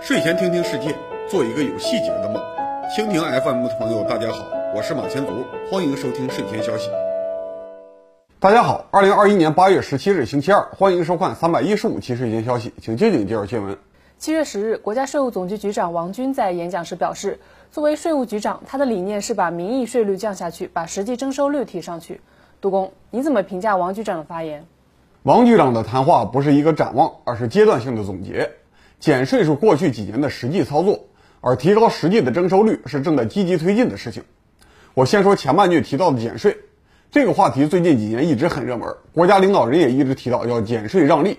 睡前听听世界，做一个有细节的梦。蜻蜓 FM 的朋友，大家好，我是马前卒，欢迎收听睡前消息。大家好，二零二一年八月十七日星期二，欢迎收看三百一十五期睡前消息，请静静介绍新闻。七月十日，国家税务总局局长王军在演讲时表示，作为税务局长，他的理念是把名义税率降下去，把实际征收率提上去。杜工，你怎么评价王局长的发言？王局长的谈话不是一个展望，而是阶段性的总结。减税是过去几年的实际操作，而提高实际的征收率是正在积极推进的事情。我先说前半句提到的减税，这个话题最近几年一直很热门，国家领导人也一直提到要减税让利。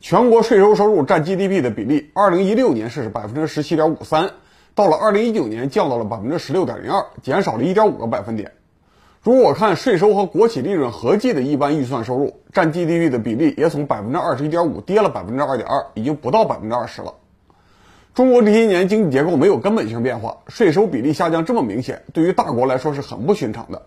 全国税收收入占 GDP 的比例，二零一六年是百分之十七点五三，到了二零一九年降到了百分之十六点零二，减少了一点五个百分点。如果看税收和国企利润合计的一般预算收入占 GDP 的比例，也从百分之二十一点五跌了百分之二点二，已经不到百分之二十了。中国这些年经济结构没有根本性变化，税收比例下降这么明显，对于大国来说是很不寻常的。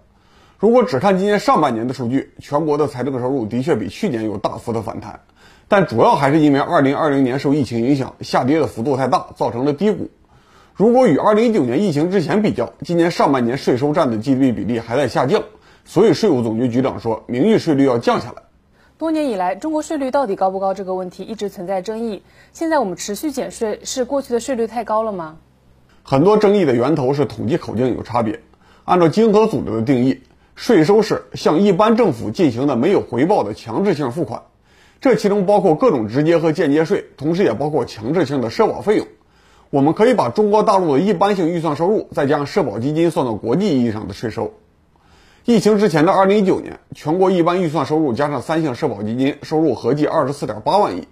如果只看今年上半年的数据，全国的财政收入的确比去年有大幅的反弹。但主要还是因为2020年受疫情影响，下跌的幅度太大，造成了低谷。如果与2019年疫情之前比较，今年上半年税收占的 GDP 比例还在下降，所以税务总局局长说，名义税率要降下来。多年以来，中国税率到底高不高这个问题一直存在争议。现在我们持续减税，是过去的税率太高了吗？很多争议的源头是统计口径有差别。按照经合组织的定义，税收是向一般政府进行的没有回报的强制性付款。这其中包括各种直接和间接税，同时也包括强制性的社保费用。我们可以把中国大陆的一般性预算收入再加上社保基金算到国际意义上的税收。疫情之前的2019年，全国一般预算收入加上三项社保基金收入合计24.8万亿。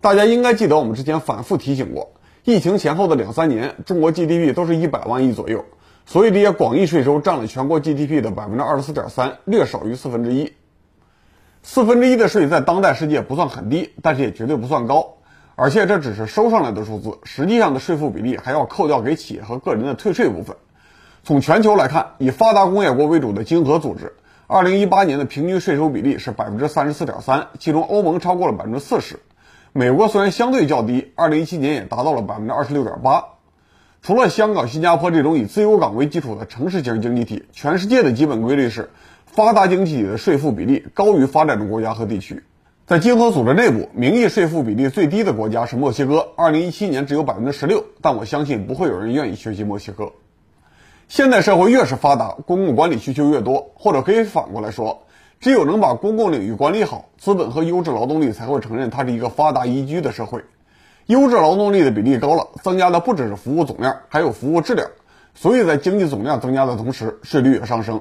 大家应该记得我们之前反复提醒过，疫情前后的两三年，中国 GDP 都是一百万亿左右，所以这些广义税收占了全国 GDP 的百分之二十四点三，略少于四分之一。四分之一的税在当代世界不算很低，但是也绝对不算高，而且这只是收上来的数字，实际上的税负比例还要扣掉给企业和个人的退税部分。从全球来看，以发达工业国为主的经合组织，二零一八年的平均税收比例是百分之三十四点三，其中欧盟超过了百分之四十，美国虽然相对较低，二零一七年也达到了百分之二十六点八。除了香港、新加坡这种以自由港为基础的城市型经济体，全世界的基本规律是。发达经济体的税负比例高于发展中国家和地区，在经合组织内部，名义税负比例最低的国家是墨西哥，二零一七年只有百分之十六。但我相信不会有人愿意学习墨西哥。现代社会越是发达，公共管理需求越多，或者可以反过来说，只有能把公共领域管理好，资本和优质劳动力才会承认它是一个发达宜居的社会。优质劳动力的比例高了，增加的不只是服务总量，还有服务质量，所以在经济总量增加的同时，税率也上升。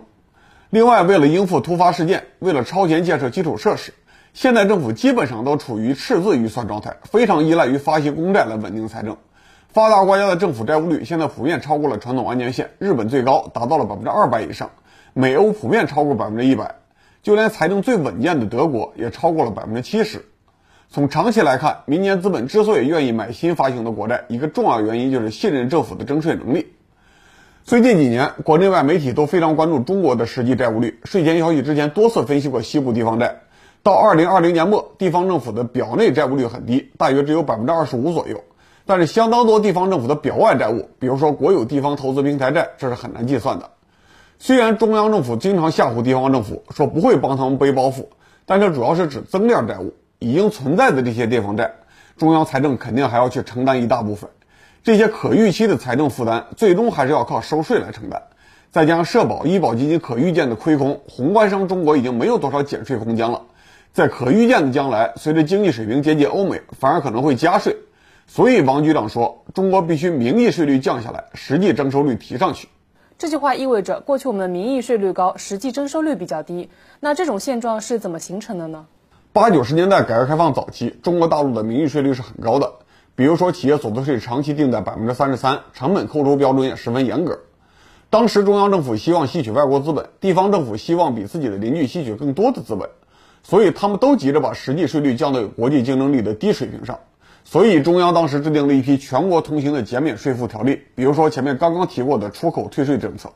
另外，为了应付突发事件，为了超前建设基础设施，现在政府基本上都处于赤字预算状态，非常依赖于发行公债来稳定财政。发达国家的政府债务率现在普遍超过了传统安全线，日本最高达到了百分之二百以上，美欧普遍超过百分之一百，就连财政最稳健的德国也超过了百分之七十。从长期来看，民间资本之所以愿意买新发行的国债，一个重要原因就是信任政府的征税能力。最近几年，国内外媒体都非常关注中国的实际债务率。税前消息之前多次分析过西部地方债，到二零二零年末，地方政府的表内债务率很低，大约只有百分之二十五左右。但是相当多地方政府的表外债务，比如说国有地方投资平台债，这是很难计算的。虽然中央政府经常吓唬地方政府，说不会帮他们背包袱，但这主要是指增量债务，已经存在的这些地方债，中央财政肯定还要去承担一大部分。这些可预期的财政负担，最终还是要靠收税来承担。再加上社保、医保基金可预见的亏空，宏观上中国已经没有多少减税空间了。在可预见的将来，随着经济水平接近欧美，反而可能会加税。所以王局长说，中国必须名义税率降下来，实际征收率提上去。这句话意味着，过去我们的名义税率高，实际征收率比较低。那这种现状是怎么形成的呢？八九十年代改革开放早期，中国大陆的名义税率是很高的。比如说，企业所得税长期定在百分之三十三，成本扣除标准也十分严格。当时中央政府希望吸取外国资本，地方政府希望比自己的邻居吸取更多的资本，所以他们都急着把实际税率降到有国际竞争力的低水平上。所以中央当时制定了一批全国通行的减免税负条例，比如说前面刚刚提过的出口退税政策。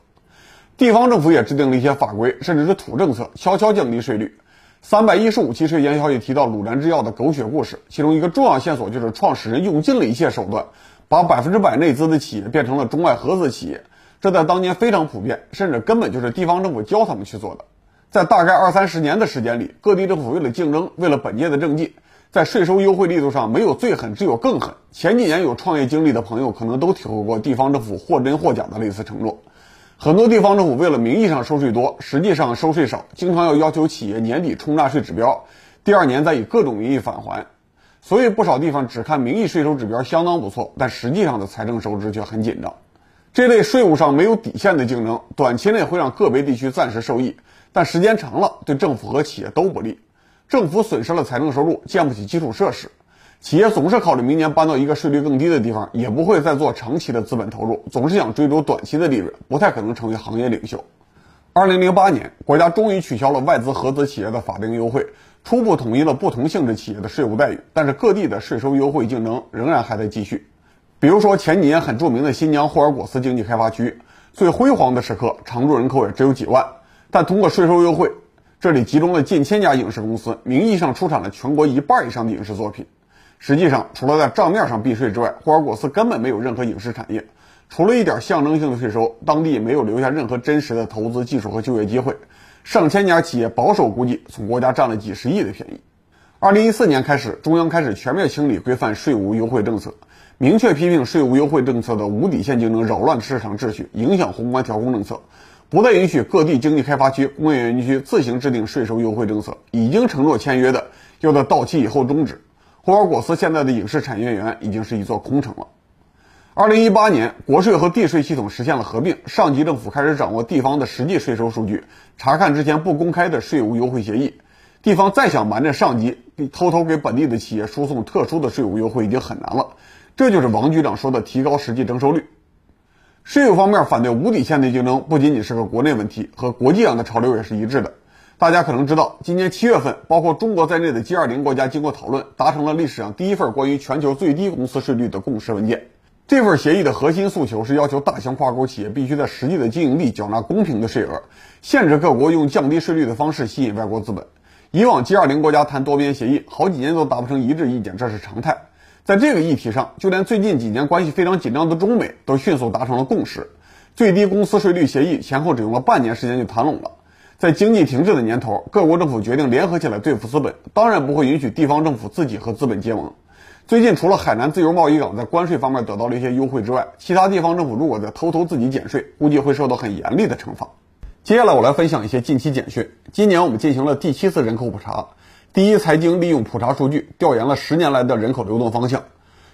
地方政府也制定了一些法规，甚至是土政策，悄悄降低税率。三百一十五期税前消息提到鲁南制药的狗血故事，其中一个重要线索就是创始人用尽了一切手段，把百分之百内资的企业变成了中外合资企业。这在当年非常普遍，甚至根本就是地方政府教他们去做的。在大概二三十年的时间里，各地政府为了竞争，为了本届的政绩，在税收优惠力度上没有最狠，只有更狠。前几年有创业经历的朋友可能都体会过地方政府或真或假的类似承诺。很多地方政府为了名义上收税多，实际上收税少，经常要要求企业年底冲纳税指标，第二年再以各种名义返还。所以不少地方只看名义税收指标相当不错，但实际上的财政收支却很紧张。这类税务上没有底线的竞争，短期内会让个别地区暂时受益，但时间长了对政府和企业都不利。政府损失了财政收入，建不起基础设施。企业总是考虑明年搬到一个税率更低的地方，也不会再做长期的资本投入，总是想追逐短期的利润，不太可能成为行业领袖。二零零八年，国家终于取消了外资合资企业的法定优惠，初步统一了不同性质企业的税务待遇，但是各地的税收优惠竞争仍然还在继续。比如说前几年很著名的新疆霍尔果斯经济开发区，最辉煌的时刻，常住人口也只有几万，但通过税收优惠，这里集中了近千家影视公司，名义上出产了全国一半以上的影视作品。实际上，除了在账面上避税之外，霍尔果斯根本没有任何影视产业。除了一点象征性的税收，当地没有留下任何真实的投资、技术和就业机会。上千家企业保守估计，从国家占了几十亿的便宜。二零一四年开始，中央开始全面清理规范税务优惠政策，明确批评税务优惠政策的无底线竞争扰乱市场秩序，影响宏观调控政策，不再允许各地经济开发区、工业园区自行制定税收优惠政策。已经承诺签约的，要在到期以后终止。霍尔果斯现在的影视产业园已经是一座空城了。二零一八年，国税和地税系统实现了合并，上级政府开始掌握地方的实际税收数据，查看之前不公开的税务优惠协议。地方再想瞒着上级，偷偷给本地的企业输送特殊的税务优惠已经很难了。这就是王局长说的提高实际征收率。税务方面反对无底线的竞争，不仅仅是个国内问题，和国际上的潮流也是一致的。大家可能知道，今年七月份，包括中国在内的 G20 国家经过讨论，达成了历史上第一份关于全球最低公司税率的共识文件。这份协议的核心诉求是要求大型跨国企业必须在实际的经营地缴纳公平的税额，限制各国用降低税率的方式吸引外国资本。以往 G20 国家谈多边协议，好几年都达不成一致意见，这是常态。在这个议题上，就连最近几年关系非常紧张的中美都迅速达成了共识。最低公司税率协议前后只用了半年时间就谈拢了。在经济停滞的年头，各国政府决定联合起来对付资本，当然不会允许地方政府自己和资本结盟。最近，除了海南自由贸易港在关税方面得到了一些优惠之外，其他地方政府如果再偷偷自己减税，估计会受到很严厉的惩罚。接下来，我来分享一些近期简讯。今年我们进行了第七次人口普查，第一财经利用普查数据调研了十年来的人口流动方向。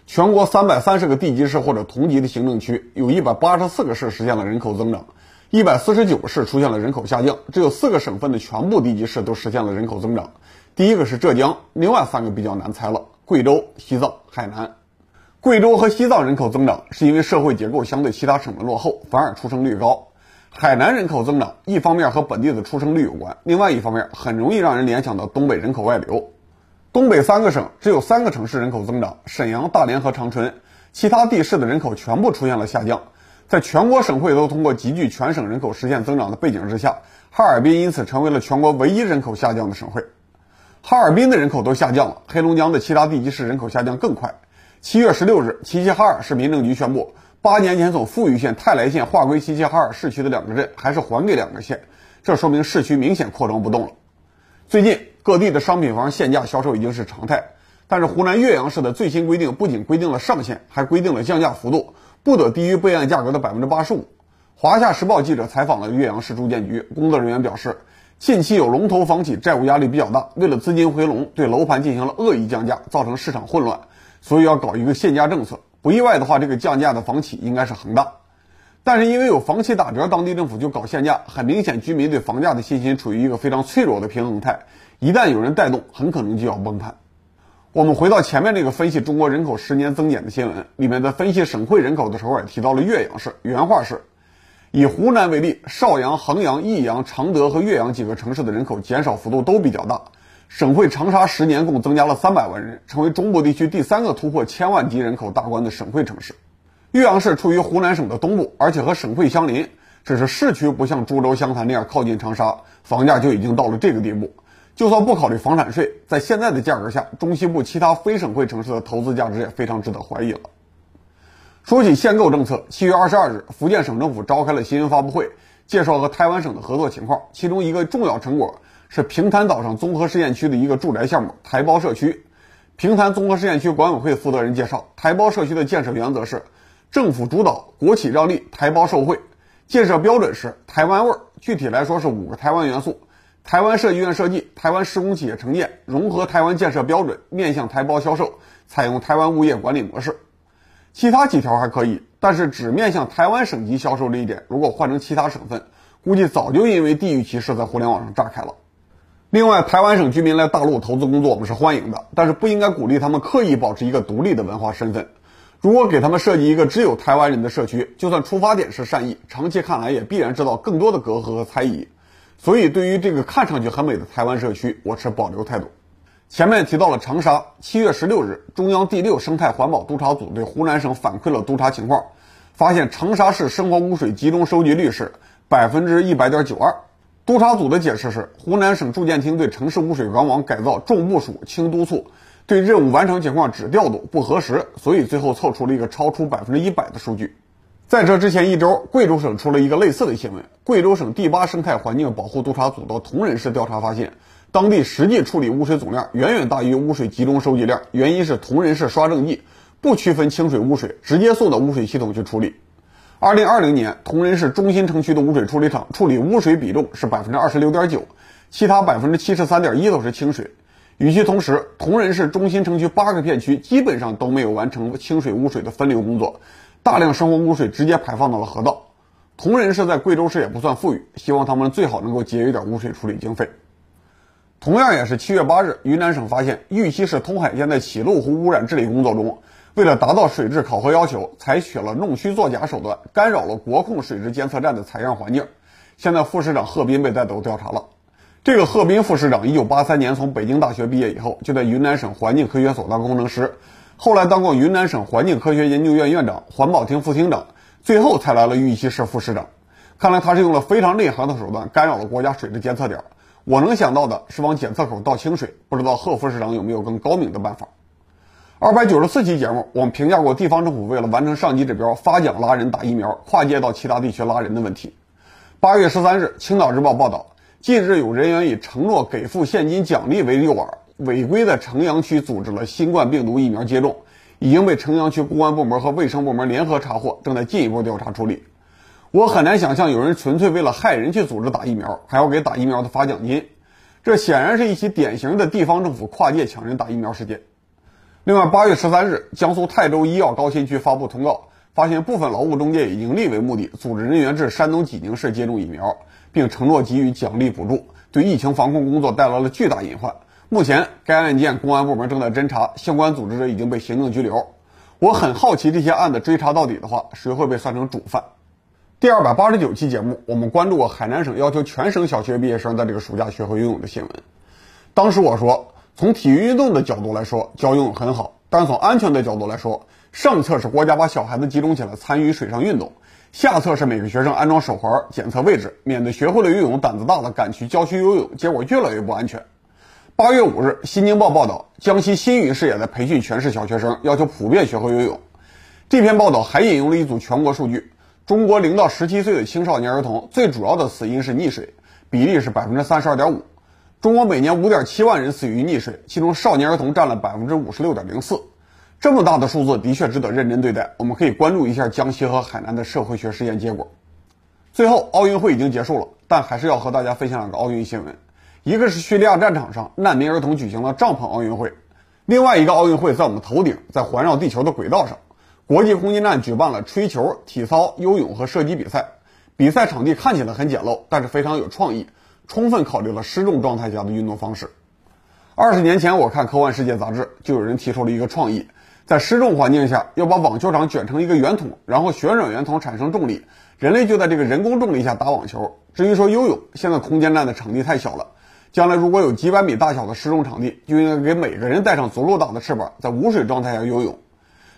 全国三百三十个地级市或者同级的行政区，有一百八十四个市实现了人口增长。一百四十九个市出现了人口下降，只有四个省份的全部地级市都实现了人口增长。第一个是浙江，另外三个比较难猜了：贵州、西藏、海南。贵州和西藏人口增长是因为社会结构相对其他省份落后，反而出生率高。海南人口增长一方面和本地的出生率有关，另外一方面很容易让人联想到东北人口外流。东北三个省只有三个城市人口增长：沈阳、大连和长春，其他地市的人口全部出现了下降。在全国省会都通过集聚全省人口实现增长的背景之下，哈尔滨因此成为了全国唯一人口下降的省会。哈尔滨的人口都下降了，黑龙江的其他地级市人口下降更快。七月十六日，齐齐哈尔市民政局宣布，八年前从富裕县、泰来县划归齐齐哈尔市区的两个镇，还是还给两个县，这说明市区明显扩张不动了。最近各地的商品房限价销售已经是常态，但是湖南岳阳市的最新规定不仅规定了上限，还规定了降价幅度。不得低于备案价格的百分之八十五。华夏时报记者采访了岳阳市住建局工作人员，表示，近期有龙头房企债务压力比较大，为了资金回笼，对楼盘进行了恶意降价，造成市场混乱，所以要搞一个限价政策。不意外的话，这个降价的房企应该是恒大。但是因为有房企打折，当地政府就搞限价，很明显，居民对房价的信心处于一个非常脆弱的平衡态，一旦有人带动，很可能就要崩盘。我们回到前面那个分析中国人口十年增减的新闻里面，在分析省会人口的时候，也提到了岳阳市。原话是：以湖南为例，邵阳、衡阳、益阳、常德和岳阳几个城市的人口减少幅度都比较大。省会长沙十年共增加了三百万人，成为中部地区第三个突破千万级人口大关的省会城市。岳阳市处于湖南省的东部，而且和省会相邻，只是市区不像株洲、湘潭那样靠近长沙，房价就已经到了这个地步。就算不考虑房产税，在现在的价格下，中西部其他非省会城市的投资价值也非常值得怀疑了。说起限购政策，七月二十二日，福建省政府召开了新闻发布会，介绍和台湾省的合作情况。其中一个重要成果是平潭岛上综合试验区的一个住宅项目——台胞社区。平潭综合试验区管委会负责人介绍，台胞社区的建设原则是政府主导，国企让利，台胞受惠。建设标准是台湾味儿，具体来说是五个台湾元素：台湾设计院设计，台湾施工企业承建，融合台湾建设标准，面向台胞销售，采用台湾物业管理模式。其他几条还可以，但是只面向台湾省级销售这一点，如果换成其他省份，估计早就因为地域歧视在互联网上炸开了。另外，台湾省居民来大陆投资工作，我们是欢迎的，但是不应该鼓励他们刻意保持一个独立的文化身份。如果给他们设计一个只有台湾人的社区，就算出发点是善意，长期看来也必然制造更多的隔阂和猜疑。所以，对于这个看上去很美的台湾社区，我持保留态度。前面提到了长沙，七月十六日，中央第六生态环保督察组对湖南省反馈了督查情况，发现长沙市生活污水集中收集率是百分之一百点九二。督查组的解释是，湖南省住建厅对城市污水管网改造重部署轻督促。对任务完成情况只调度不核实，所以最后凑出了一个超出百分之一百的数据。在这之前一周，贵州省出了一个类似的新闻。贵州省第八生态环境保护督察组到铜仁市调查发现，当地实际处理污水总量远远大于污水集中收集量，原因是铜仁市刷证剂不区分清水污水，直接送到污水系统去处理。二零二零年，铜仁市中心城区的污水处理厂处理污水比重是百分之二十六点九，其他百分之七十三点一都是清水。与其同时，铜仁市中心城区八个片区基本上都没有完成清水污水的分流工作，大量生活污水直接排放到了河道。铜仁市在贵州市也不算富裕，希望他们最好能够节约点污水处理经费。同样也是七月八日，云南省发现玉溪市通海县在起路湖污染治理工作中，为了达到水质考核要求，采取了弄虚作假手段，干扰了国控水质监测站的采样环境。现在副市长贺斌被带走调查了。这个贺斌副市长，一九八三年从北京大学毕业以后，就在云南省环境科学所当工程师，后来当过云南省环境科学研究院院长、环保厅副厅长，最后才来了玉溪市副市长。看来他是用了非常内行的手段，干扰了国家水质监测点。我能想到的是往检测口倒清水，不知道贺副市长有没有更高明的办法？二百九十四期节目，我们评价过地方政府为了完成上级指标，发奖拉人打疫苗，跨界到其他地区拉人的问题。八月十三日，青岛日报报道。近日，有人员以承诺给付现金奖励为诱饵，违规在城阳区组织了新冠病毒疫苗接种，已经被城阳区公安部门和卫生部门联合查获，正在进一步调查处理。我很难想象有人纯粹为了害人去组织打疫苗，还要给打疫苗的发奖金，这显然是一起典型的地方政府跨界抢人打疫苗事件。另外，八月十三日，江苏泰州医药高新区发布通告，发现部分劳务中介以盈利为目的，组织人员至山东济宁市接种疫苗。并承诺给予奖励补助，对疫情防控工作带来了巨大隐患。目前，该案件公安部门正在侦查，相关组织者已经被行政拘留。我很好奇，这些案子追查到底的话，谁会被算成主犯？第二百八十九期节目，我们关注过海南省要求全省小学毕业生在这个暑假学会游泳的新闻。当时我说，从体育运动的角度来说，教游泳很好，但从安全的角度来说，上策是国家把小孩子集中起来参与水上运动。下策是每个学生安装手环检测位置，免得学会了游泳胆子大了敢去郊区游泳，结果越来越不安全。八月五日，《新京报》报道，江西新余市也在培训全市小学生，要求普遍学会游泳。这篇报道还引用了一组全国数据：中国零到十七岁的青少年儿童最主要的死因是溺水，比例是百分之三十二点五。中国每年五点七万人死于溺水，其中少年儿童占了百分之五十六点零四。这么大的数字的确值得认真对待，我们可以关注一下江西和海南的社会学实验结果。最后，奥运会已经结束了，但还是要和大家分享两个奥运新闻。一个是叙利亚战场上难民儿童举行了帐篷奥运会，另外一个奥运会在我们头顶，在环绕地球的轨道上，国际空间站举办了吹球、体操、游泳和射击比赛。比赛场地看起来很简陋，但是非常有创意，充分考虑了失重状态下的运动方式。二十年前，我看《科幻世界》杂志，就有人提出了一个创意。在失重环境下，要把网球场卷成一个圆筒，然后旋转圆筒产生重力，人类就在这个人工重力下打网球。至于说游泳，现在空间站的场地太小了，将来如果有几百米大小的失重场地，就应该给每个人带上足够大的翅膀，在无水状态下游泳。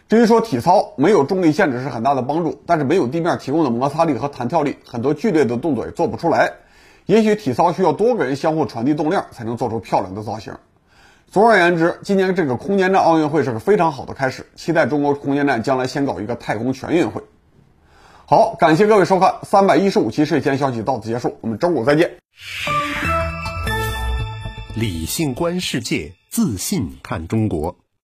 至于说体操，没有重力限制是很大的帮助，但是没有地面提供的摩擦力和弹跳力，很多剧烈的动作也做不出来。也许体操需要多个人相互传递动量，才能做出漂亮的造型。总而言之，今年这个空间站奥运会是个非常好的开始，期待中国空间站将来先搞一个太空全运会。好，感谢各位收看三百一十五期睡前消息到此结束，我们周五再见。理性观世界，自信看中国。